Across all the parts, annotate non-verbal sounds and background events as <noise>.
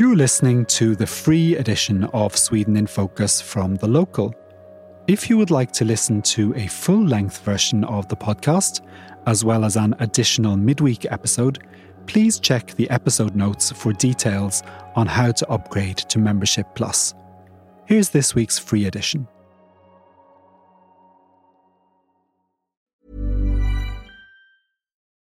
You're listening to the free edition of Sweden in Focus from The Local. If you would like to listen to a full length version of the podcast, as well as an additional midweek episode, please check the episode notes for details on how to upgrade to Membership Plus. Here's this week's free edition.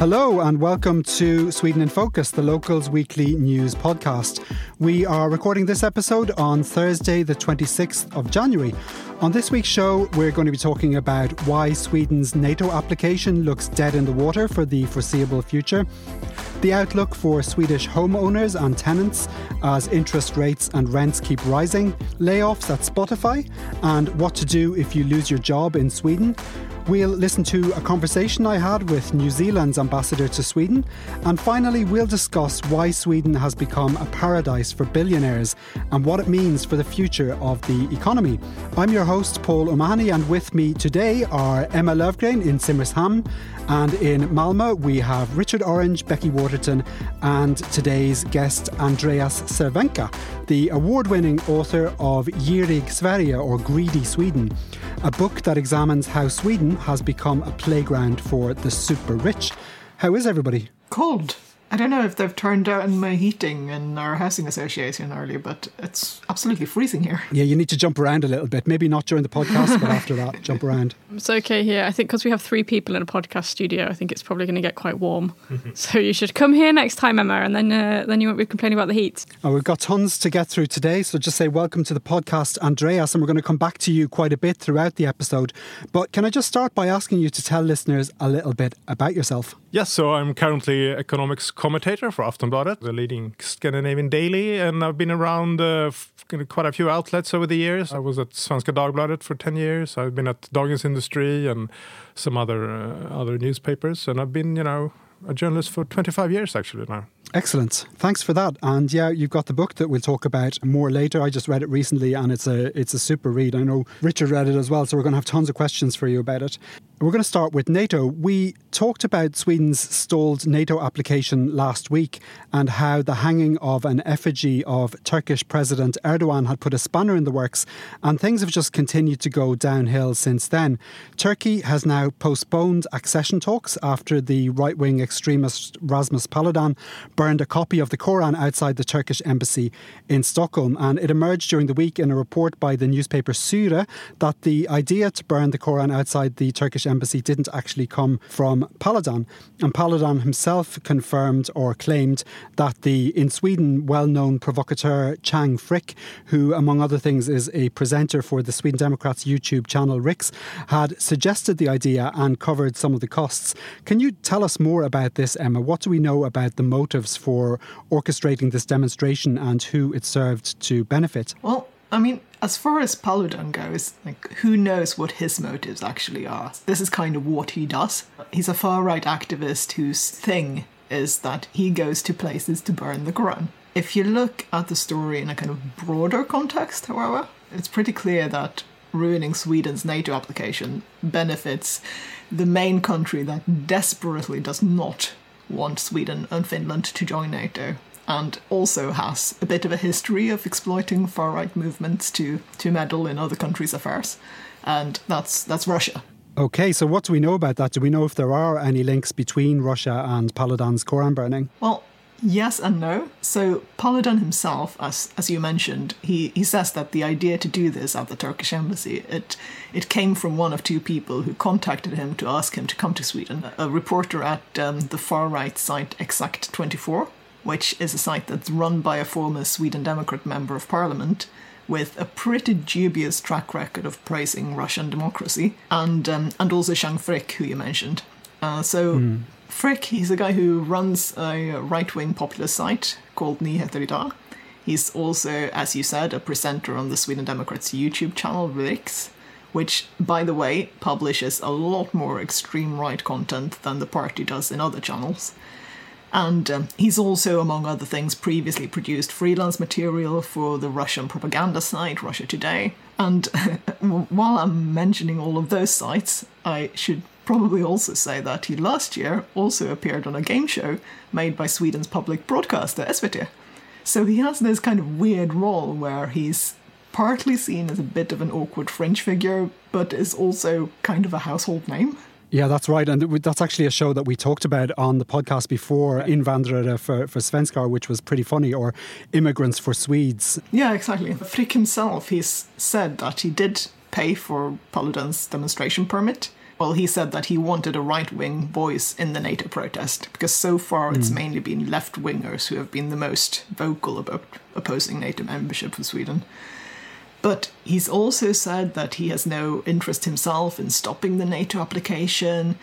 Hello and welcome to Sweden in Focus, the Locals Weekly News Podcast. We are recording this episode on Thursday, the 26th of January. On this week's show, we're going to be talking about why Sweden's NATO application looks dead in the water for the foreseeable future, the outlook for Swedish homeowners and tenants as interest rates and rents keep rising, layoffs at Spotify, and what to do if you lose your job in Sweden. We'll listen to a conversation I had with New Zealand's ambassador to Sweden. And finally, we'll discuss why Sweden has become a paradise for billionaires and what it means for the future of the economy. I'm your host, Paul O'Mahony, and with me today are Emma Löfgren in Simrishamn. And in Malmö, we have Richard Orange, Becky Waterton, and today's guest, Andreas Cervenka, the award winning author of Girig Sverige or Greedy Sweden, a book that examines how Sweden has become a playground for the super rich. How is everybody? Cold. I don't know if they've turned down my heating in our housing association earlier, but it's absolutely freezing here. Yeah, you need to jump around a little bit. Maybe not during the podcast, but <laughs> after that, jump around. It's okay here. I think because we have three people in a podcast studio, I think it's probably going to get quite warm. so you should come here next time, Emma, and then uh, then you won't be complaining about the heat. Oh, we've got tons to get through today, so just say welcome to the podcast, Andreas, and we're going to come back to you quite a bit throughout the episode. But can I just start by asking you to tell listeners a little bit about yourself? Yes, so I'm currently economics commentator for Aftonbladet, the leading Scandinavian daily, and I've been around uh, quite a few outlets over the years. I was at Svenska Dagbladet for 10 years. I've been at Dagens Industri and some other uh, other newspapers, and I've been, you know, a journalist for 25 years actually now. Excellent. Thanks for that. And yeah, you've got the book that we'll talk about more later. I just read it recently and it's a it's a super read. I know Richard read it as well, so we're going to have tons of questions for you about it. We're going to start with NATO. We talked about Sweden's stalled NATO application last week and how the hanging of an effigy of Turkish President Erdogan had put a spanner in the works, and things have just continued to go downhill since then. Turkey has now postponed accession talks after the right wing extremist Rasmus Paludan burned a copy of the Koran outside the Turkish embassy in Stockholm. And it emerged during the week in a report by the newspaper Syre that the idea to burn the Koran outside the Turkish embassy didn't actually come from Paludan. And Paludan himself confirmed or claimed that the, in Sweden, well known provocateur Chang Frick, who, among other things, is a presenter for the Sweden Democrats YouTube channel Riks, had suggested the idea and covered some of the costs. Can you tell us more about this, Emma? What do we know about the motives for orchestrating this demonstration and who it served to benefit? Well, I mean, as far as Paludan goes, like who knows what his motives actually are? This is kind of what he does. He's a far right activist whose thing is that he goes to places to burn the Quran. If you look at the story in a kind of broader context, however, it's pretty clear that ruining Sweden's NATO application benefits the main country that desperately does not want Sweden and Finland to join NATO and also has a bit of a history of exploiting far right movements to, to meddle in other countries' affairs. And that's that's Russia. Okay, so what do we know about that? Do we know if there are any links between Russia and Paludan's Koran burning? Well, yes and no. So Paludan himself, as as you mentioned, he, he says that the idea to do this at the Turkish embassy, it it came from one of two people who contacted him to ask him to come to Sweden. A reporter at um, the far right site Exakt 24, which is a site that's run by a former Sweden Democrat member of parliament with a pretty dubious track record of praising Russian democracy, and um, and also Chang Frick, who you mentioned. Uh, so Frick, he's a guy who runs a right wing populist site called Nyheter He's also, as you said, a presenter on the Sweden Democrats YouTube channel, Riks, which, by the way, publishes a lot more extreme right content than the party does in other channels. And um, he's also, among other things, previously produced freelance material for the Russian propaganda site Russia Today. And <laughs> while I'm mentioning all of those sites, I should probably also say that he last year also appeared on a game show made by Sweden's public broadcaster SVT. So he has this kind of weird role where he's partly seen as a bit of an awkward fringe figure, but is also kind of a household name. Yeah, that's right. And that's actually a show that we talked about on the podcast before, Invandrare for, for Svenskar, which was pretty funny, or Immigrants for Swedes. Yeah, exactly. Frick himself, he's said that he did pay for Paludan's demonstration permit. Well, he said that he wanted a right wing voice in the NATO protest because so far it's hmm. mainly been left wingers who have been the most vocal about opposing NATO membership for Sweden. But he's also said that he has no interest himself in stopping the NATO application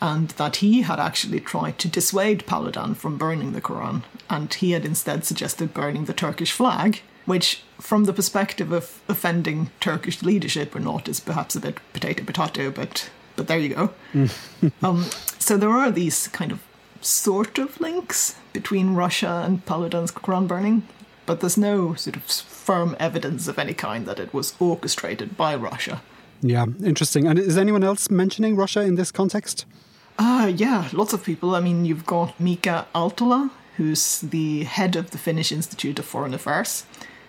and that he had actually tried to dissuade Paludan from burning the Quran, and he had instead suggested burning the Turkish flag, which, from the perspective of offending Turkish leadership or not, is perhaps a bit potato potato, but but there you go. <laughs> um, so there are these kind of sort of links between Russia and Paludan's Quran burning, but there's no sort of firm evidence of any kind that it was orchestrated by Russia. Yeah, interesting. And is anyone else mentioning Russia in this context? Uh, yeah, lots of people. I mean, you've got Mika Aaltola, who's the head of the Finnish Institute of Foreign Affairs,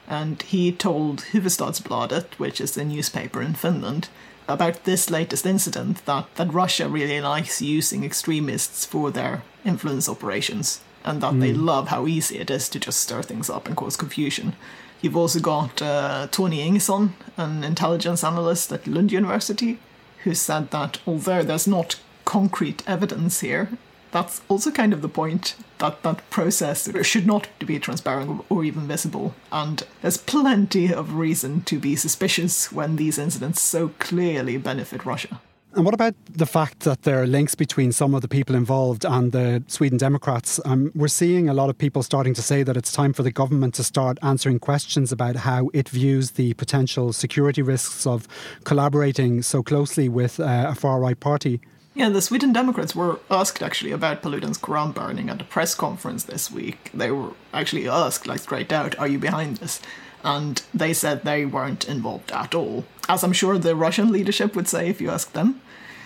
and he told Hufvudstadsbladet, which is a newspaper in Finland, about this latest incident that, that Russia really likes using extremists for their influence operations and that mm. they hmm. love how easy it is to just stir things up and cause confusion. You've also got uh, Tony Ingesson, an intelligence analyst at Lund University, who said that although there's not concrete evidence here, that's also kind of the point that that process should not be transparent or even visible. And there's plenty of reason to be suspicious when these incidents so clearly benefit Russia. And what about the fact that there are links between some of the people involved and the Sweden Democrats? Um, we're seeing a lot of people starting to say that it's time for the government to start answering questions about how it views the potential security risks of collaborating so closely with uh, a far right party. Yeah, the Sweden Democrats were asked actually about Paludan's Quran burning at a press conference this week. They were actually asked, like straight out, are you behind this? And they said they weren't involved at all. As I'm sure the Russian leadership would say if you ask them.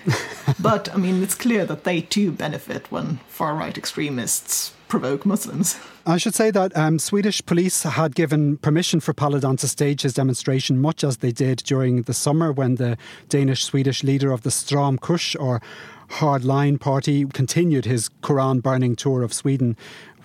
<laughs> but, I mean, it's clear that they too benefit when far right extremists provoke Muslims. I should say that um, Swedish police had given permission for Paludan to stage his demonstration, much as they did during the summer when the Danish Swedish leader of the Stram Kurs, or hardline party, continued his Quran burning tour of Sweden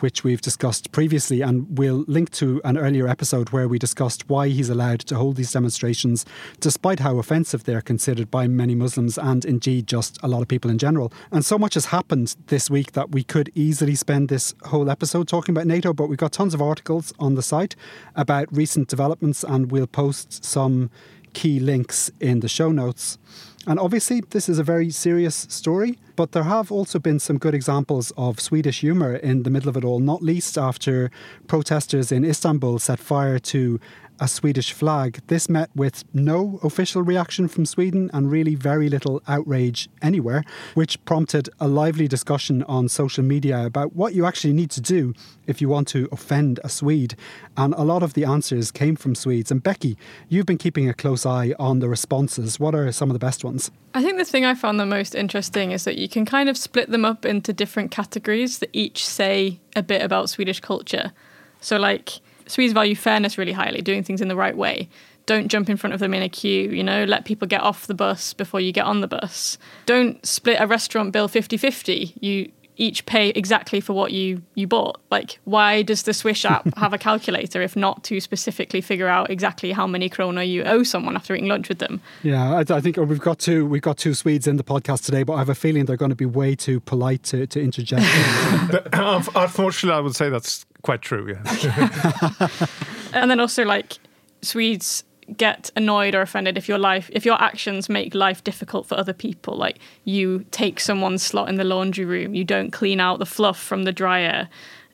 which we've discussed previously, and we'll link to an earlier episode where we discussed why he's allowed to hold these demonstrations, despite how offensive they're considered by many Muslims and indeed just a lot of people in general. And so much has happened this week that we could easily spend this whole episode talking about NATO, but we've got tons of articles on the site about recent developments, and we'll post some key links in the show notes. And obviously, this is a very serious story, but there have also been some good examples of Swedish humour in the middle of it all, not least after protesters in Istanbul set fire to a Swedish flag. This met with no official reaction from Sweden and really very little outrage anywhere, which prompted a lively discussion on social media about what you actually need to do if you want to offend a Swede. And a lot of the answers came from Swedes. And Becky, you've been keeping a close eye on the responses. What are some of the best ones? I think the thing I found the most interesting is that you can kind of split them up into different categories that each say a bit about Swedish culture. So, like, Swedes value fairness really highly, doing things in the right way. Don't jump in front of them in a queue, you know, let people get off the bus before you get on the bus. Don't split a restaurant bill 50 50. You each pay exactly for what you you bought. Like, why does the Swish app <laughs> have a calculator if not to specifically figure out exactly how many krona you owe someone after eating lunch with them? Yeah, I, I think uh, we've got two we've got two Swedes in the podcast today, but I have a feeling they're going to be way too polite to, to interject. <laughs> <laughs> Uh, unfortunately, I would say that's quite true. Yeah, <laughs> and then also like Swedes get annoyed or offended if your life if your actions make life difficult for other people like you take someone's slot in the laundry room you don't clean out the fluff from the dryer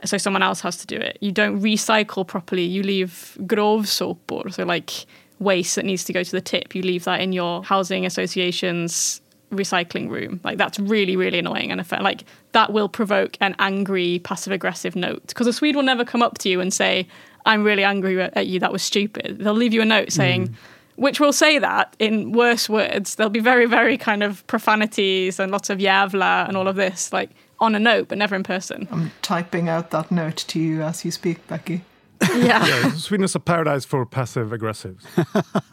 so someone else has to do it you don't recycle properly you leave grovsopor so like waste that needs to go to the tip you leave that in your housing association's recycling room. Like that's really really annoying and offend- like that will provoke an angry passive aggressive note. Because a swede will never come up to you and say i'm really angry at you. That was stupid. They'll leave you a note saying mm. which will say that in worse words there'll be very very kind of profanities and lots of yavla and all of this like on a note but never in person. I'm typing out that note to you as you speak, Becky. Yeah <laughs> Yeah, Sweden is a paradise for passive aggressives.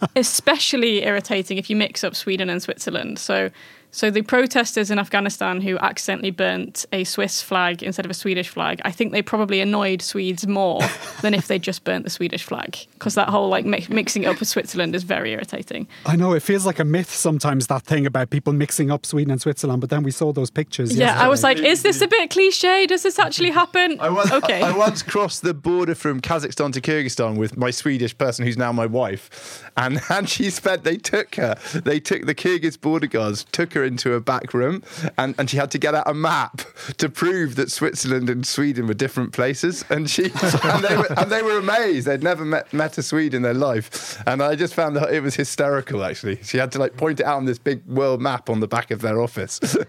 <laughs> especially irritating if you mix up Sweden and Switzerland. So, so the protesters in Afghanistan who accidentally burnt a Swiss flag instead of a Swedish flag, I think they probably annoyed Swedes more <laughs> than if they just burnt the Swedish flag because that whole like mi- mixing it up with Switzerland is very irritating. I know it feels like a myth sometimes that thing about people mixing up Sweden and Switzerland, but then we saw those pictures. Yeah, I was like, is this a bit cliche? Does this actually happen? I once, okay. I once crossed the border from Kazakhstan to Kyrgyzstan with my Swedish person, who's now my wife, and <laughs> and she spent. They took her. They took the Kyrgyz border guards, took her into a back room, and, and she had to get out a map to prove that Switzerland and Sweden were different places. And she <laughs> and they were, and they were amazed. They'd never met met a Swede in their life, and I just found that it was hysterical. Actually, she had to like point it out on this big world map on the back of their office. <laughs>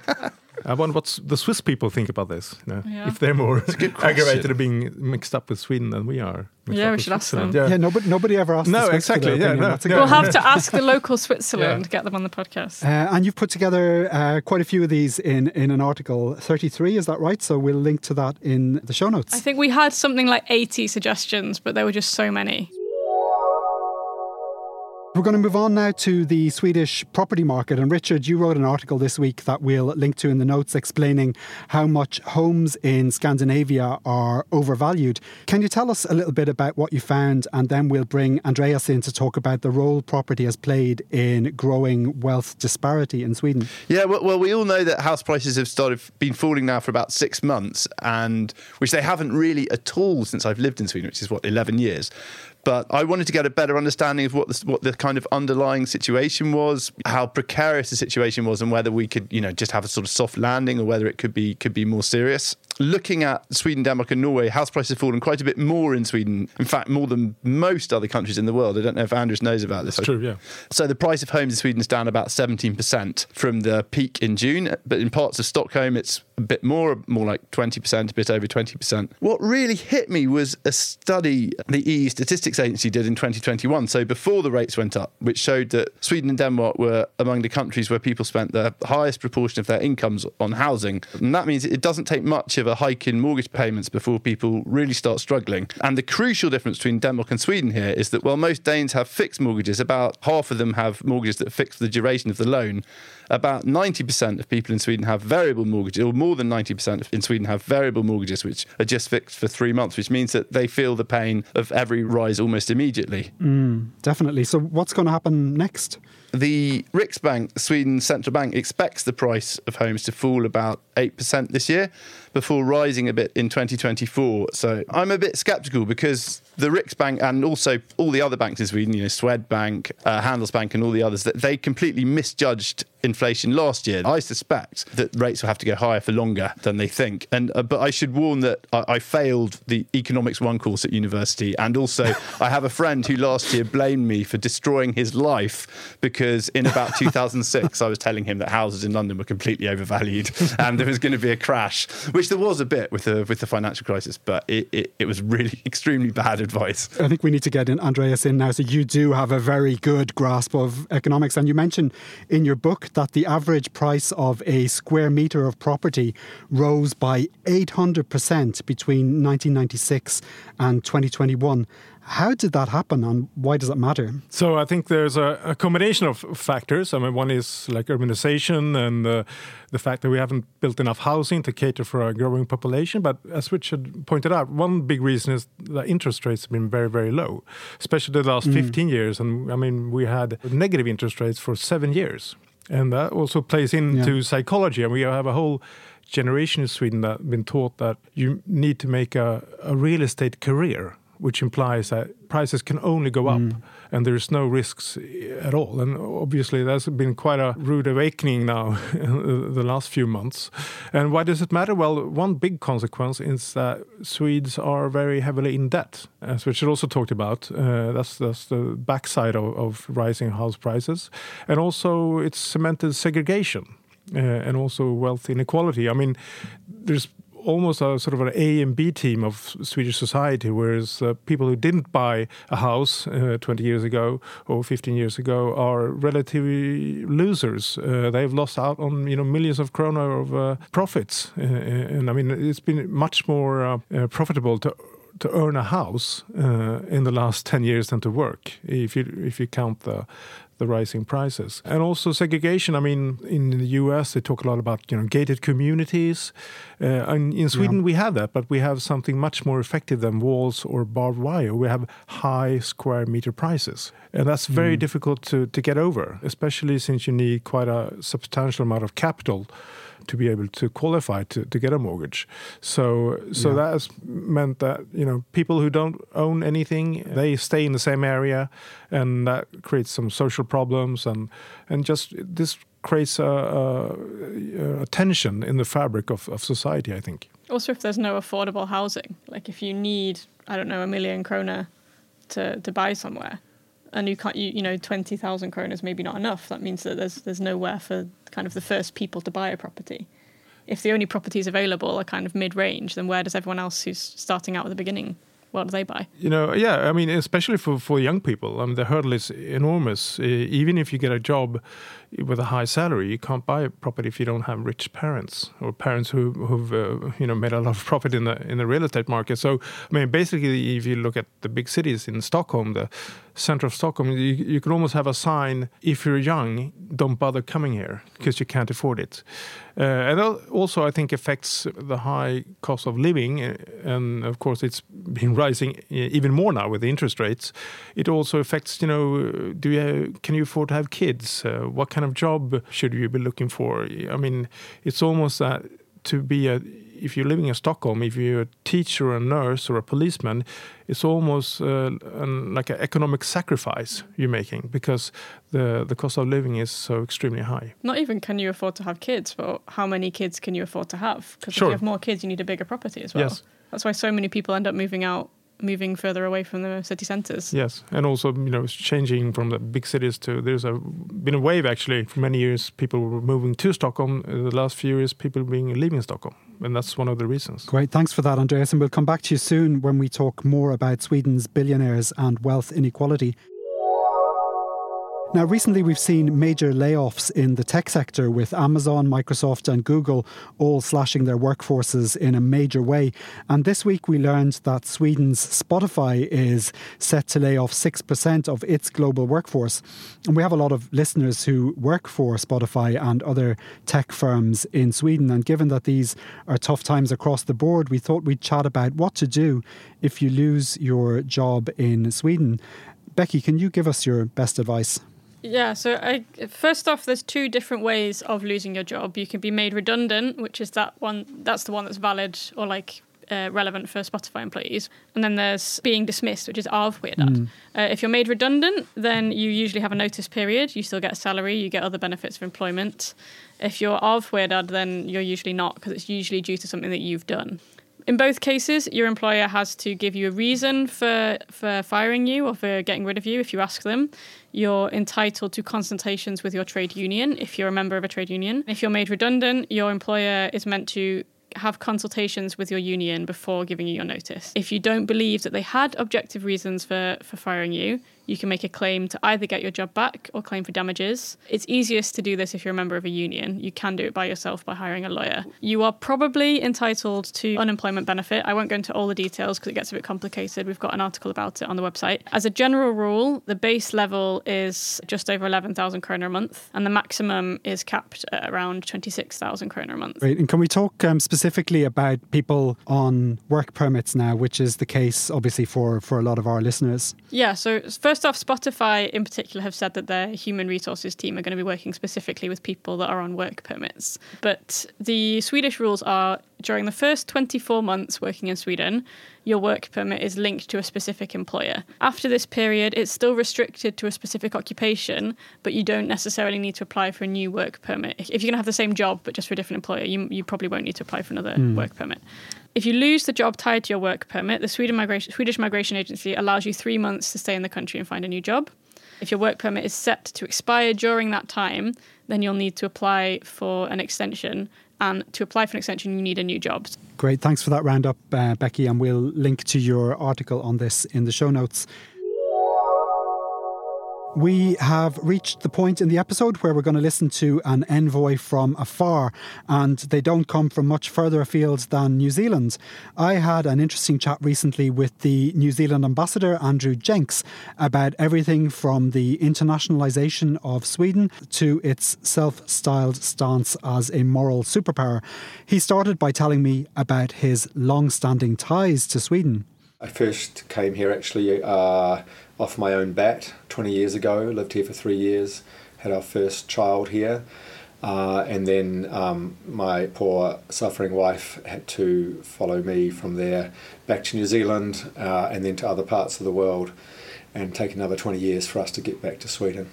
I wonder what the Swiss people think about this. You know, Yeah. If they're more <laughs> aggravated at being mixed up with Sweden than we are. Yeah, we should ask them. Yeah, nobody, nobody ever asked. No, the Swiss exactly, yeah, no, no. We'll have to ask the local Switzerland, to get them on the podcast. Uh, and you've put together uh, quite a few of these in, in an article, 33, is that right? So we'll link to that in the show notes. I think we had something like 80 suggestions, but there were just so many. We're going to move on now to the Swedish property market. And Richard, you wrote an article this week that we'll link to in the notes explaining how much homes in Scandinavia are overvalued. Can you tell us a little bit about what you found? And then we'll bring Andreas in to talk about the role property has played in growing wealth disparity in Sweden. Yeah, well, well, we all know that house prices have started been falling now for about six months, and which they haven't really at all since I've lived in Sweden, which is what eleven years. But I wanted to get a better understanding of what the, what the kind of underlying situation was, how precarious the situation was, and whether we could, you know, just have a sort of soft landing or whether it could be could be more serious. Looking at Sweden, Denmark, and Norway, house prices have fallen quite a bit more in Sweden. In fact, more than most other countries in the world. I don't know if Andreas knows about this. It's true, yeah. So the price of homes in Sweden is down about 17% from the peak in June, but in parts of Stockholm it's a bit more, more like 20%, a bit over 20%. What really hit me was a study the EU Statistics Agency did in 2021, so before the rates went up, which showed that Sweden and Denmark were among the countries where people spent the highest proportion of their incomes on housing. And that means it doesn't take much of a hike in mortgage payments before people really start struggling. And the crucial difference between Denmark and Sweden here is that while most Danes have fixed mortgages, about half of them have mortgages that fix the duration of the loan. About 90% of people in Sweden have variable mortgages, or more than 90% in Sweden have variable mortgages, which are just fixed for three months, which means that they feel the pain of every rise almost immediately. Definitely. So, what's going to happen next? The Riksbank, Sweden's central bank, expects the price of homes to fall about 8% this year before rising a bit in 2024. So I'm a bit skeptical because the Riksbank and also all the other banks in Sweden, you know, Swedbank, uh, Handelsbank, and all the others, that they completely misjudged inflation last year. I suspect that rates will have to go higher for longer than they think. And uh, but I should warn that I, I failed the economics one course at university, and also I have a friend who last year blamed me for destroying his life because in about <laughs> 2006 I was telling him that houses in London were completely overvalued <laughs> and there was going to be a crash, which there was a bit with the with the financial crisis, but it, it, it was really <laughs> extremely bad advice. I think we need to get in Andreas in now. So you do have a very good grasp of economics, and you mentioned in your book that the average price of a square meter of property rose by 800% between 1996 and 2021. How did that happen, and why does it matter? So I think there's a, a combination of factors. I mean, one is like urbanization and uh, the fact that we haven't built enough housing to cater for a growing population. But as Richard pointed out, one big reason is that interest rates have been very, very low, especially the last 15 years. And I mean, we had negative interest rates for seven years. And that also plays into Yeah. psychology. And we have a whole generation in Sweden that have been taught that you need to make a, a real estate career which implies that prices can only go up mm. And there's no risks at all. And obviously, there's been quite a rude awakening now in <laughs> the last few months. And why does it matter? Well, one big consequence is that Swedes are very heavily in debt, as Richard also talked about. Uh, that's, that's the backside of, of rising house prices. And also, it's cemented segregation. Uh, and also wealth inequality. I mean, there's almost a sort of an A and B team of Swedish society, whereas uh, people who didn't buy a house uh, 20 years ago or 15 years ago are relatively losers. Uh, they've lost out on you know millions of krona of uh, profits, uh, and I mean it's been much more uh, profitable to to earn a house uh, in the last 10 years than to work if you if you count the the rising prices and also segregation i mean in the us they talk a lot about you know gated communities uh, and in sweden yeah. we have that but we have something much more effective than walls or barbed wire we have high square meter prices and that's very mm. difficult to, to get over especially since you need quite a substantial amount of capital to be able to qualify to, to get a mortgage. So so yeah. that has meant that you know people who don't own anything they stay in the same area, and that creates some social problems and and just this creates a, a, a tension in the fabric of, of society. I think. Also, if there's no affordable housing, like if you need I don't know a million krona to to buy somewhere and you can't you, you know 20,000 kroner is maybe not enough that means that there's there's nowhere for kind of the first people to buy a property if the only properties available are kind of mid-range then where does everyone else who's starting out at the beginning what do they buy? You know, yeah, I mean, especially for, for young people, I mean, the hurdle is enormous. even if you get a job with a high salary, you can't buy a property if you don't have rich parents or parents who, who've uh, you know made a lot of profit in the in the real estate market. So, I mean, basically, if you look at the big cities in Stockholm, the center of Stockholm, you, you could almost have a sign: if you're young, don't bother coming here because you can't afford it. Uh, and also, I think affects the high cost of living, uh, and of course, it's been <laughs> rising even more now with the interest rates. It also affects, you know, do you have, can you afford to have kids? Uh, what kind of job should you be looking for? I mean, it's almost that to be a if you're living in Stockholm, if you're a teacher, or a nurse, or a policeman, it's almost uh, an, like an economic sacrifice you're making because the the cost of living is so extremely high. Not even can you afford to have kids, but how many kids can you afford to have? Because sure. if you have more kids, you need a bigger property as well. Yes. That's why so many people end up moving out moving further away from the city centres. Yes, and also you know changing from the big cities to there's a been a wave actually for many years. People were moving to Stockholm. In the last few years, people being leaving Stockholm, and that's one of the reasons. Great, thanks for that, Andreas, and we'll come back to you soon when we talk more about Sweden's billionaires and wealth inequality. Now, recently we've seen major layoffs in the tech sector with Amazon, Microsoft, and Google all slashing their workforces in a major way. And this week we learned that Sweden's Spotify is set to lay off 6% of its global workforce. And we have a lot of listeners who work for Spotify and other tech firms in Sweden. And given that these are tough times across the board, we thought we'd chat about what to do if you lose your job in Sweden. Becky, can you give us your best advice? Yeah, so I, first off, there's two different ways of losing your job. You can be made redundant, which is that one. That's the one that's valid or like uh, relevant for Spotify employees. And then there's being dismissed, which is avskedad. Mm. Uh, if you're made redundant, then you usually have a notice period. You still get a salary, you get other benefits of employment. If you're avskedad, then you're usually not because it's usually due to something that you've done. In both cases, your employer has to give you a reason for, for firing you or for getting rid of you if you ask them. You're entitled to consultations with your trade union if you're a member of a trade union. If you're made redundant, your employer is meant to have consultations with your union before giving you your notice. If you don't believe that they had objective reasons for, for firing you, you can make a claim to either get your job back or claim for damages. It's easiest to do this if you're a member of a union. You can do it by yourself by hiring a lawyer. You are probably entitled to unemployment benefit. I won't go into all the details because it gets a bit complicated. We've got an article about it on the website. As a general rule, the base level is just over 11,000 kroner a month, and the maximum is capped at around 26,000 kroner a month. Right. And can we talk um, specifically about people on work permits now, which is the case obviously for, for a lot of our listeners? Yeah. So, first first off, Spotify in particular have said that their human resources team are going to be working specifically with people that are on work permits. But the Swedish rules are during the first 24 months working in Sweden, your work permit is linked to a specific employer. After this period, it's still restricted to a specific occupation, but you don't necessarily need to apply for a new work permit. If you're going to have the same job but just for a different employer, you, you probably won't need to apply for another hmm. work permit. If you lose the job tied to your work permit, the Sweden migration, Swedish Migration Agency allows you three months to stay in the country and find a new job. If your work permit is set to expire during that time, then you'll need to apply for an extension. And to apply for an extension, you need a new job. Great. Thanks for that roundup, uh, Becky. And we'll link to your article on this in the show notes. We have reached the point in the episode where we're going to listen to an envoy from afar, and they don't come from much further afield than New Zealand. I had an interesting chat recently with the New Zealand ambassador, Andrew Jenks, about everything from the internationalisation of Sweden to its self styled stance as a moral superpower. He started by telling me about his long standing ties to Sweden. I first came here actually uh, off my own bat 20 years ago, lived here for three years, had our first child here. Uh, and then um, my poor suffering wife had to follow me from there back to New Zealand uh, and then to other parts of the world and take another 20 years for us to get back to Sweden.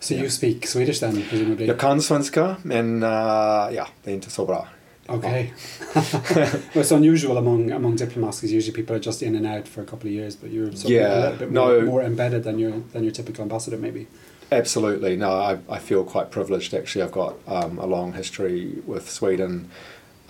So you speak Swedish then, presumably? Jag kan svenska, men uh, ja, det är inte så bra. Okay. well, <laughs> it's unusual among among diplomats because usually people are just in and out for a couple of years, but you're sort of Yeah, a little bit no. more, more embedded than your than your typical ambassador, maybe. Absolutely. No, I, I feel quite privileged actually. I've got um, a long history with Sweden,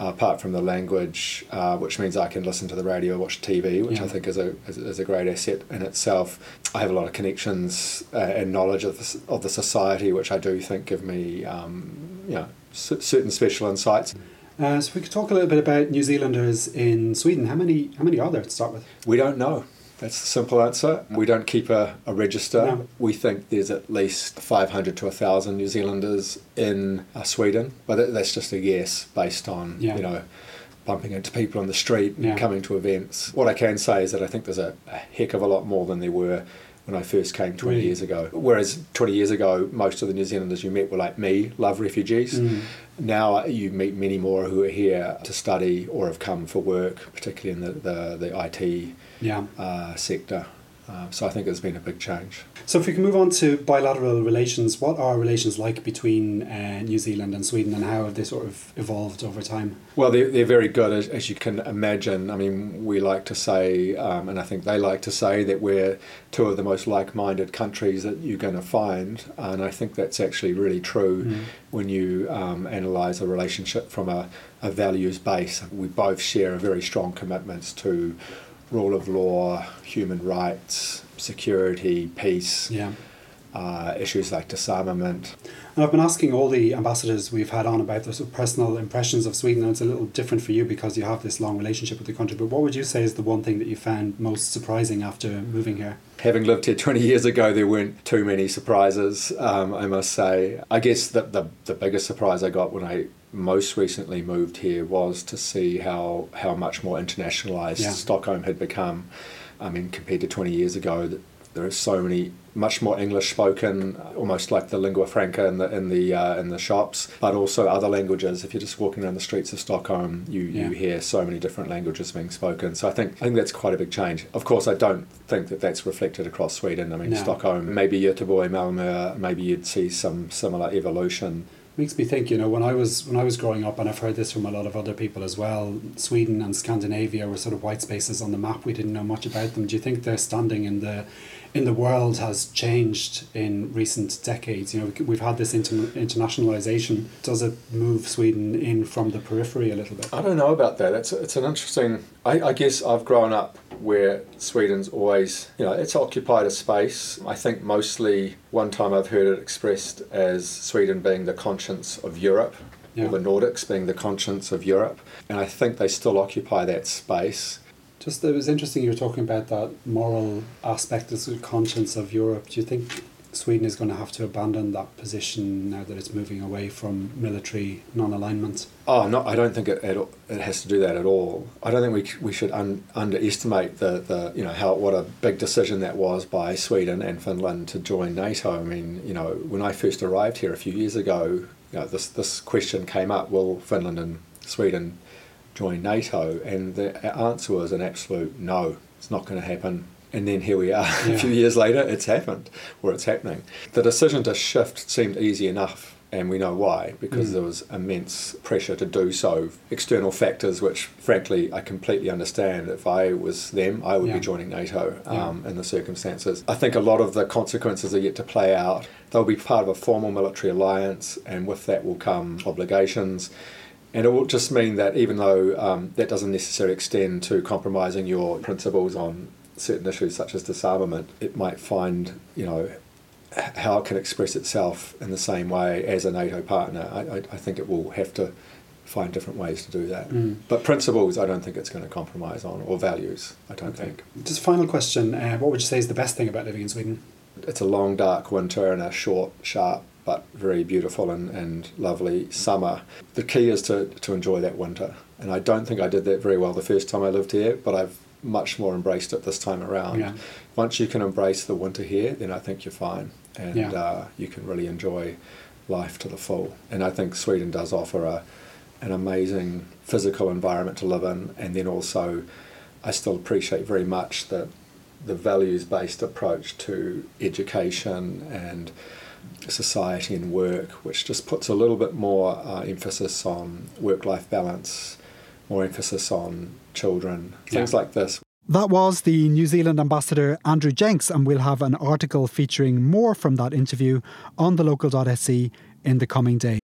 uh, apart from the language, uh, which means I can listen to the radio, watch TV, which Yeah. I think is a, is, is a great asset in itself. I have a lot of connections uh, and knowledge of the, of the society, which I do think give me um, you know, c- certain special insights. Uh, so we could talk a little bit about New Zealanders in Sweden. How many how many are there to start with? We don't know. That's the simple answer. We don't keep a, a register. No. We think there's at least 500 to 1,000 New Zealanders in uh, Sweden, but that's just a guess based on, Yeah. you know, bumping into people on the street and Yeah. coming to events. What I can say is that I think there's a, a heck of a lot more than there were when I first came 20 Really? years ago. Whereas 20 years ago, most of the New Zealanders you met were like me, love refugees. Mm. Now you meet many more who are here to study or have come for work, particularly in the, the, the IT Yeah. uh, sector. Uh, so I think it's been a big change. So if we can move on to bilateral relations, what are relations like between uh, New Zealand and Sweden, and how have they sort of evolved over time? Well, they're, they're very good, as, as you can imagine. I mean, we like to say, um, and I think they like to say, that we're two of the most like minded countries that you're going to find. And I think that's actually really true when you um, analyse a relationship from a, a values base. We both share a very strong commitments to rule of law, human rights, security, peace, Yeah. uh, issues like disarmament. And I've been asking all the ambassadors we've had on about their sort of personal impressions of Sweden, and it's a little different for you because you have this long relationship with the country. But what would you say is the one thing that you found most surprising after moving here? Having lived here 20 years ago, there weren't too many surprises, um, I must say. I guess the, the, the biggest surprise I got when I most recently moved here was to see how, how much more internationalised Yeah. Stockholm had become. I mean, compared to 20 years ago, th- there are so many, much more English spoken, almost like the lingua franca in the in the uh, in the shops, but also other languages. If you're just walking around the streets of Stockholm, you, Yeah. you hear so many different languages being spoken. So I think I think that's quite a big change. Of course, I don't think that that's reflected across Sweden. I mean, No. Stockholm, maybe Göteborg, Malmö, maybe you'd see some similar evolution. Makes me think, you know, when I was when I was growing up, and I've heard this from a lot of other people as well. Sweden and Scandinavia were sort of white spaces on the map. We didn't know much about them. Do you think they're standing in the in the world has changed in recent decades? You know, we've had this inter- internationalization. Does it move Sweden in from the periphery a little bit? I don't know about that. It's it's an interesting. I, I guess I've grown up where Sweden's always, you know, it's occupied a space. I think mostly one time I've heard it expressed as Sweden being the conscience of Europe, Yeah. or the Nordics being the conscience of Europe, and I think they still occupy that space. Just it was interesting you were talking about that moral aspect, this conscience of Europe. Do you think Sweden is going to have to abandon that position now that it's moving away from military non-alignment? Oh, no, I don't think it, it, it has to do that at all. I don't think we, we should un, underestimate the, the you know how what a big decision that was by Sweden and Finland to join NATO. I mean, you know, when I first arrived here a few years ago, you know, this this question came up: Will Finland and Sweden join NATO? And the answer was an absolute no. It's not going to happen and then here we are <laughs> yeah. a few years later it's happened or it's happening the decision to shift seemed easy enough and we know why because mm. there was immense pressure to do so external factors which frankly i completely understand if i was them i would yeah. be joining nato um, yeah. in the circumstances i think a lot of the consequences are yet to play out they'll be part of a formal military alliance and with that will come obligations and it will just mean that even though um, that doesn't necessarily extend to compromising your principles on certain issues such as disarmament, it might find, you know, how it can express itself in the same way as a NATO partner. I, I, I think it will have to find different ways to do that. Mm. But principles, I don't think it's going to compromise on, or values, I don't okay. think. Just final question uh, what would you say is the best thing about living in Sweden? It's a long, dark winter and a short, sharp, but very beautiful and, and lovely summer. The key is to, to enjoy that winter. And I don't think I did that very well the first time I lived here, but I've much more embraced it this time around. Yeah. Once you can embrace the winter here, then I think you're fine, and yeah. uh, you can really enjoy life to the full. And I think Sweden does offer a an amazing physical environment to live in, and then also I still appreciate very much the the values based approach to education and society and work, which just puts a little bit more uh, emphasis on work life balance, more emphasis on children, things yeah. like this. That was the New Zealand ambassador Andrew Jenks, and we'll have an article featuring more from that interview on the local.se in the coming days.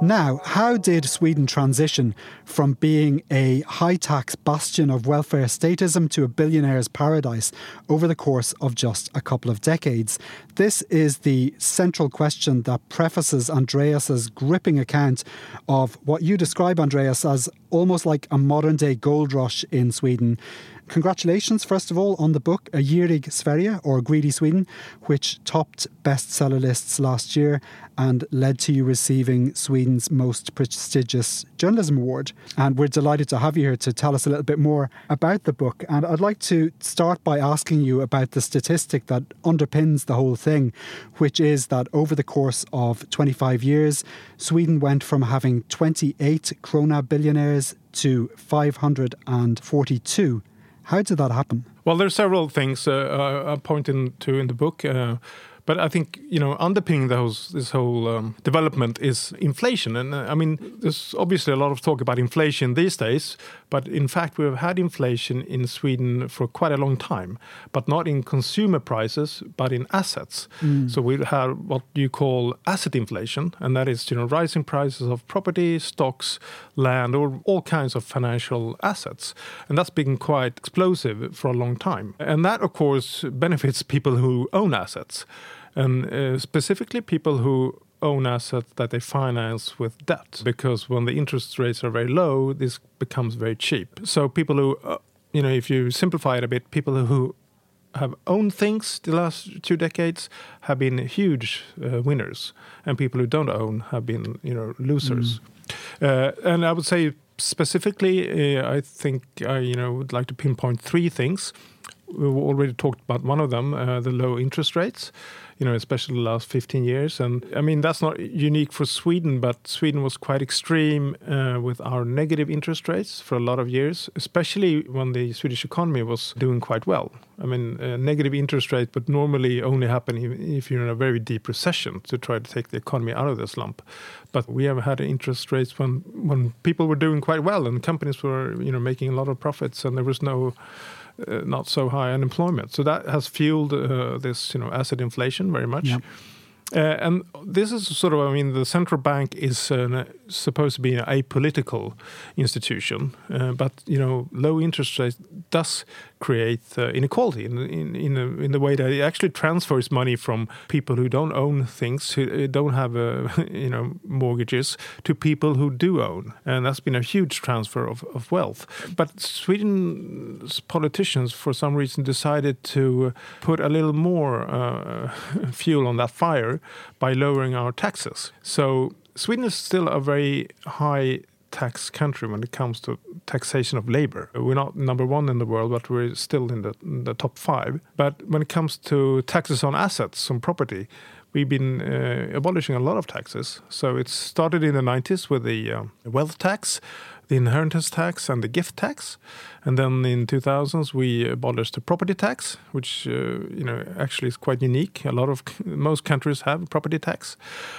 Now, how did Sweden transition from being a high tax bastion of welfare statism to a billionaire's paradise over the course of just a couple of decades? This is the central question that prefaces Andreas's gripping account of what you describe, Andreas, as almost like a modern day gold rush in Sweden Congratulations, first of all, on the book A Girig Sverige, or Greedy Sweden, which topped bestseller lists last year and led to you receiving Sweden's most prestigious journalism award. And we're delighted to have you here to tell us a little bit more about the book. And I'd like to start by asking you about the statistic that underpins the whole thing, which is that over the course of 25 years, Sweden went from having 28 krona billionaires to 542. How did that happen? Well, there are several things uh, uh, I point to in the book. Uh, but I think you know underpinning those this whole um, development is inflation, and uh, I mean there's obviously a lot of talk about inflation these days. But in fact, we've had inflation in Sweden for quite a long time, but not in consumer prices, but in assets. Mm. So we have what you call asset inflation, and that is you know rising prices of property, stocks, land, or all kinds of financial assets, and that's been quite explosive for a long time. And that of course <laughs> benefits people who own assets and uh, specifically people who own assets that they finance with debt because when the interest rates are very low this becomes very cheap so people who uh, you know if you simplify it a bit people who have owned things the last two decades have been huge uh, winners, and people who don't own have been you know losers. Uh, and I would say specifically, uh, I think I you know would like to pinpoint three things. We've already talked about one of them, uh, the low interest rates you know, especially the last 15 years. And I mean, that's not unique for Sweden, but Sweden was quite extreme uh, with our negative interest rates for a lot of years, especially when the Swedish economy was doing quite well. I mean, a negative interest rate would normally only happen if you're in a very deep recession to try to take the economy out of the slump. But we have had interest rates when when people were doing quite well and companies were, you know, making a lot of profits and there was no uh, not so high unemployment. So that has fueled uh, this, you know, asset inflation very much. Yep. Uh, and this is sort of, I mean, the central bank is uh, supposed to be an apolitical institution, uh, but you know, low interest rates does create uh, inequality in in in, a, in, the way that it actually transfers money from people who don't own things, who uh, don't have <laughs> you know mortgages, to people who do own, and that's been a huge transfer of, of wealth. But Sweden's politicians, for some reason, decided to put a little more <laughs> fuel on that fire by lowering our taxes. So Sweden is still a very high tax country when it comes to taxation of labor. We're not number one in the world, but we're still in the, in the top five. But when it comes to taxes on assets, on property, we've been uh, abolishing a lot of taxes. So it started in the 90s with the uh, wealth tax, the inheritance tax, and the gift tax. And then in 2000s, we abolished the property tax, which uh, you know actually is quite unique. A lot of most countries have property tax.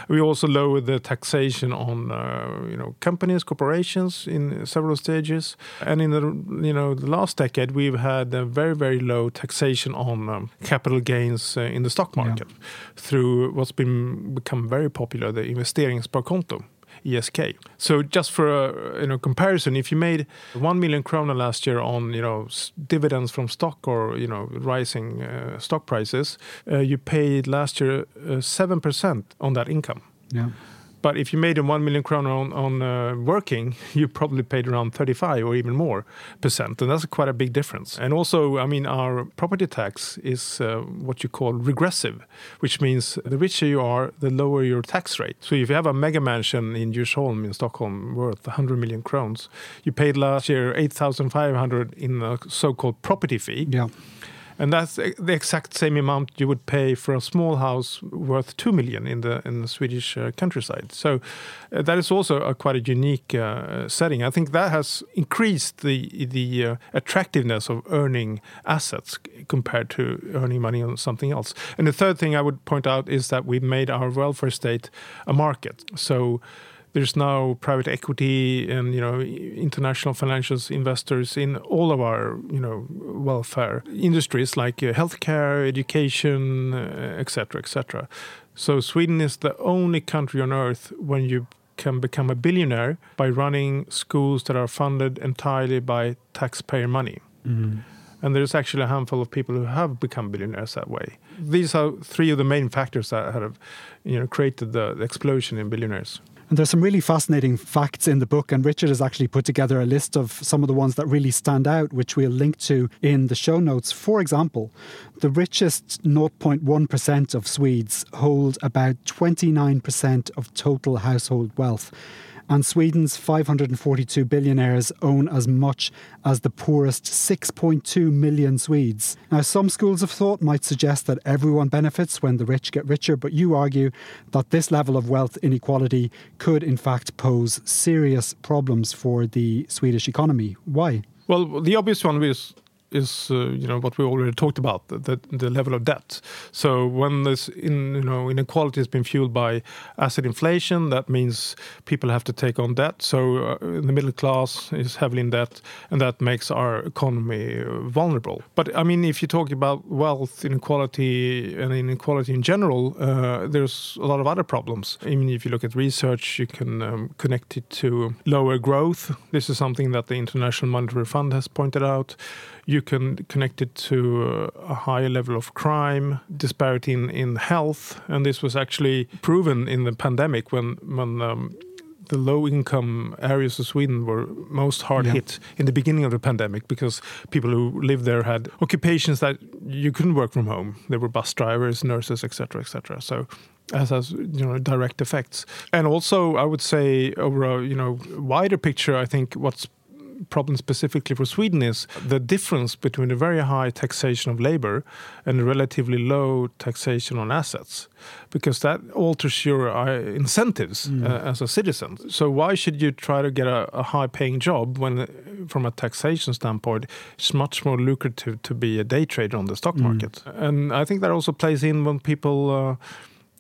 We also lowered the taxation on uh, you know companies, corporations in several stages. And in the you know the last decade, we've had a very very low taxation on um, capital gains uh, in the stock market yeah. through what's been become very popular, the investeringssparkonto. ISK. So just for a you know comparison, if you made one million krona last year on you know dividends from stock or you know rising uh, stock prices, uh, you paid last year uh, seven percent on that income. Yeah. But if you made a 1 million kroner on, on uh, working, <laughs> you probably paid around 35 or even more percent. And that's quite a big difference. And also, I mean, our property tax is uh, what you call regressive, which means the richer you are, the lower your tax rate. So if you have a mega mansion in Djursholm in Stockholm worth 100 million crowns, you paid last year 8,500 in a so called property fee. Yeah and that's the exact same amount you would pay for a small house worth two million in the in the Swedish uh, countryside. So uh, that is also a quite a unique uh, setting. I think that has increased the the uh, attractiveness of earning assets compared to earning money on something else. And the third thing I would point out is that we've made our welfare state a market. So there's now private equity and you know international financial investors in all of our you know welfare industries like uh, healthcare, education, etc., uh, etc. Et so Sweden is the only country on earth when you can become a billionaire by running schools that are funded entirely by taxpayer money. Mm. And there's actually a handful of people who have become billionaires that way. These are three of the main factors that have, you know, created the explosion in billionaires. And there's some really fascinating facts in the book, and Richard has actually put together a list of some of the ones that really stand out, which we'll link to in the show notes. For example, the richest 0.1% of Swedes hold about 29% of total household wealth and Sweden's 542 billionaires own as much as the poorest 6.2 million Swedes. Now, some schools of thought might suggest that everyone benefits when the rich get richer, but you argue that this level of wealth inequality could, in fact, pose serious problems for the Swedish economy. Why? Well, the obvious one is is uh, you know what we already talked about the, the level of debt. So when this in, you know inequality has been fueled by asset inflation, that means people have to take on debt. So uh, the middle class is heavily in debt, and that makes our economy vulnerable. But I mean, if you talk about wealth inequality and inequality in general, uh, there's a lot of other problems. I mean, if you look at research, you can um, connect it to lower growth. This is something that the International Monetary Fund has pointed out you can connect it to a higher level of crime, disparity in, in health, and this was actually proven in the pandemic when when um, the low income areas of Sweden were most hard yeah. hit in the beginning of the pandemic because people who lived there had occupations that you couldn't work from home. There were bus drivers, nurses, etc., etc. So as has you know direct effects. And also, I would say over a you know wider picture, I think what's problem specifically for Sweden is the difference between a very high taxation of labor and a relatively low taxation on assets, because that alters your uh, incentives Mm. uh, as a citizen. So why should you try to get a, a high-paying job when, uh, from a taxation standpoint, it's much more lucrative to be a day trader on the stock Mm. market? And I think that also plays in when people. Uh,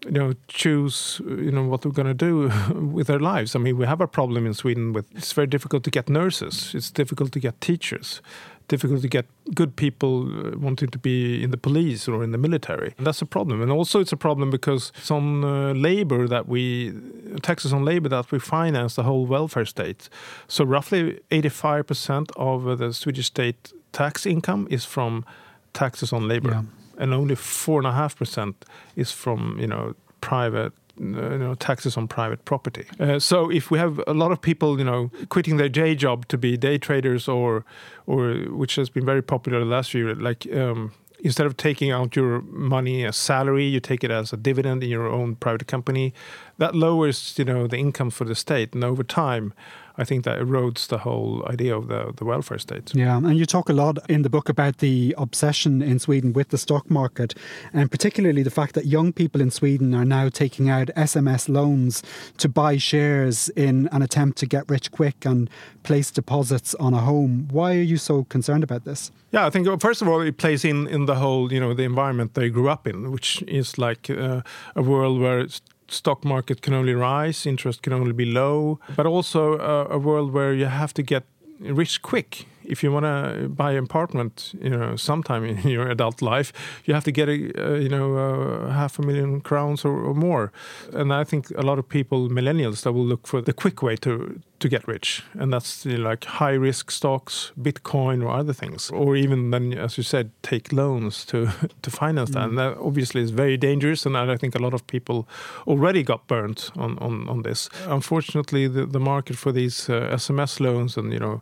you know choose you know what they're going to do <laughs> with their lives. I mean we have a problem in sweden with it's very difficult to get nurses. It's difficult to get teachers. Difficult to get good people uh, wanting to be in the police or in the military. And that's a problem. And also it's a problem because it's on uh, labor that we taxes on labor that we finance the whole welfare state. So roughly 85% of uh, the swedish state tax income is from taxes on labor. Yeah. And only four and a half percent is from you know private uh, you know taxes on private property. Uh, so if we have a lot of people you know quitting their day job to be day traders or or which has been very popular the last few years, like. Um, Instead of taking out your money as salary, you take it as a dividend in your own private company. That lowers, you know, the income for the state, and over time, I think that erodes the whole idea of the the welfare state. Yeah, and you talk a lot in the book about the obsession in Sweden with the stock market, and particularly the fact that young people in Sweden are now taking out SMS loans to buy shares in an attempt to get rich quick and place deposits on a home. Why are you so concerned about this? Yeah, I think first of all it plays in in the whole you know the environment they grew up in, which is like uh, a world where s- stock market can only rise, interest can only be low, but also uh, a world where you have to get rich quick. If you want to buy an apartment, you know, sometime in <laughs> your adult life, you have to get a, uh, you know, uh, half a million crowns or, or more. And I think a lot of people, millennials, that will look for the quick way to to get rich, and that's you know, like high risk stocks, Bitcoin, or other things, or even then, as you said, take loans to <laughs> to finance that. And that obviously is very dangerous, and I think a lot of people already got burnt on on, on this. Unfortunately, the, the market for these uh, SMS loans and you know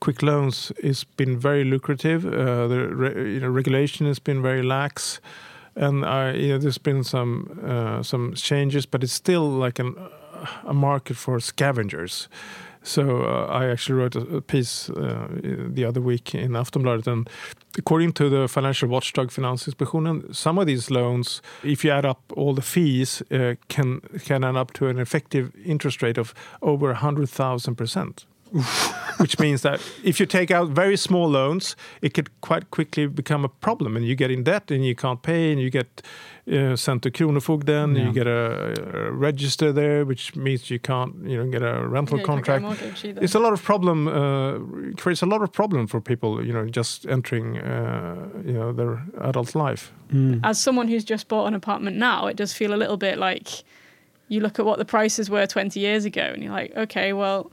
quick loans has been very lucrative. Uh, the re, you know, regulation has been very lax, and you know, there's been some uh, some changes, but it's still like an, a market for scavengers. So uh, I actually wrote a, a piece uh, the other week in Aftonbladet, and according to the financial watchdog Finansinspektionen, some of these loans, if you add up all the fees, uh, can can add up to an effective interest rate of over hundred thousand percent. <laughs> Which means that if you take out very small loans, it could quite quickly become a problem, and you get in debt, and you can't pay, and you get uh, sent to Kronofogden, Yeah. you get a, a register there, which means you can't, you know, get a rental Yeah, you a contract. It's a lot of problem. Uh, creates a lot of problem for people, you know, just entering, uh, you know, their adult life. As someone who's just bought an apartment now, it does feel a little bit like you look at what the prices were 20 years ago and you're like, okay, well,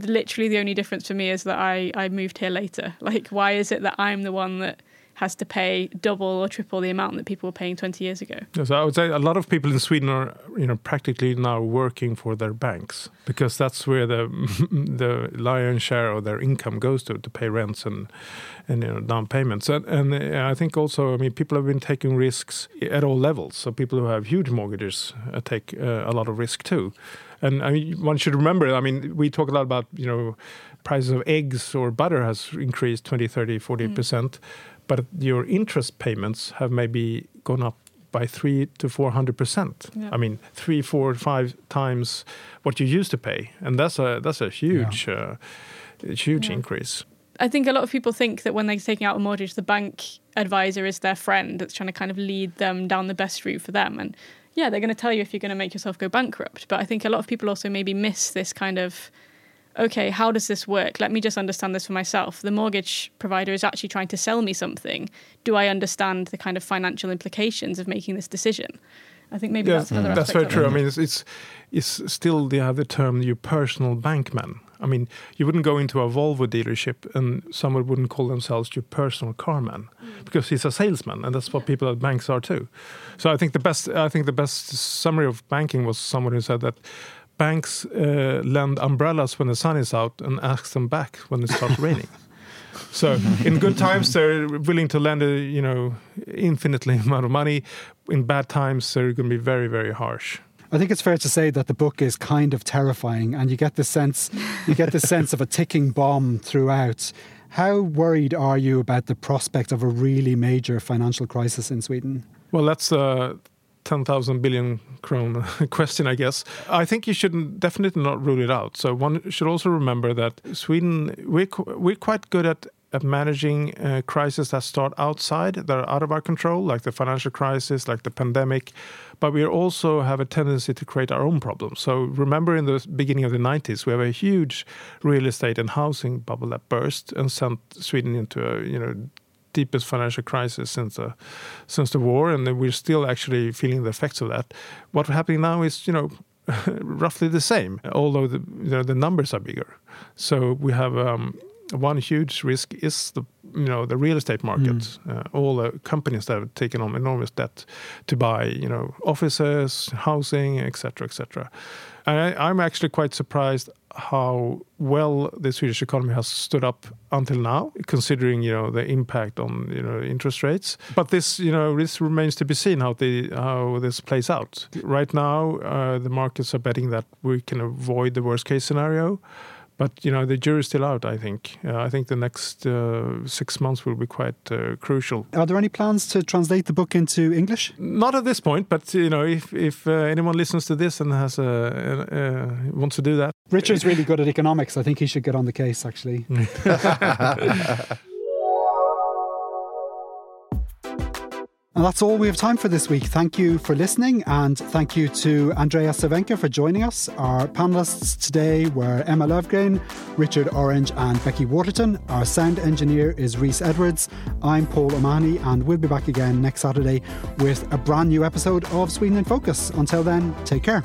literally the only difference for me is that I, I moved here later. <laughs> Like, why is it that I'm the one that has to pay double or triple the amount that people were paying 20 years ago? So I would say a lot of people in Sweden are, you know, practically now working for their banks because that's where the <laughs> the lion's share of their income goes to to pay rents and and you know, down payments. And, and I think also, I mean, people have been taking risks at all levels. So people who have huge mortgages uh, take uh, a lot of risk too. And I mean, one should remember, I mean, we talk a lot about, you know, prices of eggs or butter has increased 20, 30, 40%, but your interest payments have maybe gone up by three to 400%. Yeah. I mean, three, four, five times what you used to pay. And that's a, that's a huge, uh, huge Yeah. increase. I think a lot of people think that when they're taking out a mortgage, the bank advisor is their friend that's trying to kind of lead them down the best route for them. And yeah, they're going to tell you if you're going to make yourself go bankrupt. But I think a lot of people also maybe miss this kind of okay, how does this work? Let me just understand this for myself. The mortgage provider is actually trying to sell me something. Do I understand the kind of financial implications of making this decision? I think maybe that's another mm, that's very true. I mean, it's, it's it's still they have the term your personal bankman. I mean, you wouldn't go into a Volvo dealership and someone wouldn't call themselves your personal carman because he's a salesman, and that's what people at banks are too. So I think the best I think the best summary of banking was someone who said that banks uh, lend umbrellas when the sun is out and ask them back when it starts <laughs> raining. So in good times, they're willing to lend a you know infinitely <laughs> amount of money. In bad times, they're going to be very very harsh. I think it's fair to say that the book is kind of terrifying, and you get the sense you get the <laughs> sense of a ticking bomb throughout. How worried are you about the prospect of a really major financial crisis in Sweden? Well, that's a 10,000 billion krone <laughs> question, I guess. I think you should definitely not rule it out. So one should also remember that Sweden, we're, we're quite good at at managing uh, crises that start outside, that are out of our control, like the financial crisis, like the pandemic. But we also have a tendency to create our own problems. So remember, in the beginning of the 90s, we have a huge real estate and housing bubble that burst and sent Sweden into a you know deepest financial crisis since the since the war, and we're still actually feeling the effects of that. What's happening now is you know <laughs> roughly the same, although the you know, the numbers are bigger. So we have. Um, one huge risk is the you know the real estate market. Mm. Uh, all the companies that have taken on enormous debt to buy you know offices, housing, etc., etc. And I, am actually quite surprised how well the Swedish economy has stood up until now, considering you know the impact on you know interest rates. But this you know this remains to be seen how the how this plays out. Right now, uh, the markets are betting that we can avoid the worst case scenario but you know the jury's still out. I think. Uh, I think the next uh, six months will be quite uh, crucial. Are there any plans to translate the book into English? Not at this point, but you know, if if uh, anyone listens to this and has a, wants to do that, Richard's really good at economics. I think he should get on the case. Actually. <laughs> <laughs> And that's all we have time for this week. Thank you for listening, and thank you to Andreas Cervenka for joining us. Our panelists today were Emma Löfgren, Richard Orange, and Becky Waterton. Our sound engineer is Reese Edwards. I'm Paul O'Mahony, and we'll be back again next Saturday with a brand new episode of Sweden in Focus. Until then, take care.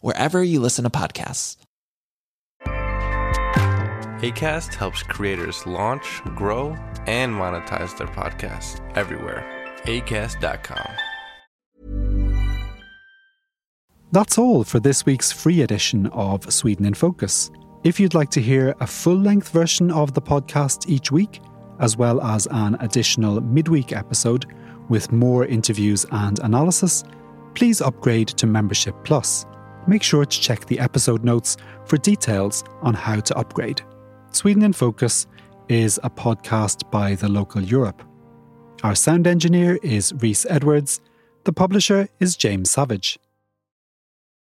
wherever you listen to podcasts. ACAST helps creators launch, grow, and monetize their podcasts everywhere. ACAST.com. That's all for this week's free edition of Sweden in Focus. If you'd like to hear a full length version of the podcast each week, as well as an additional midweek episode with more interviews and analysis, please upgrade to Membership Plus make sure to check the episode notes for details on how to upgrade. Sweden in Focus is a podcast by the local Europe. Our sound engineer is Reese Edwards. The publisher is James Savage.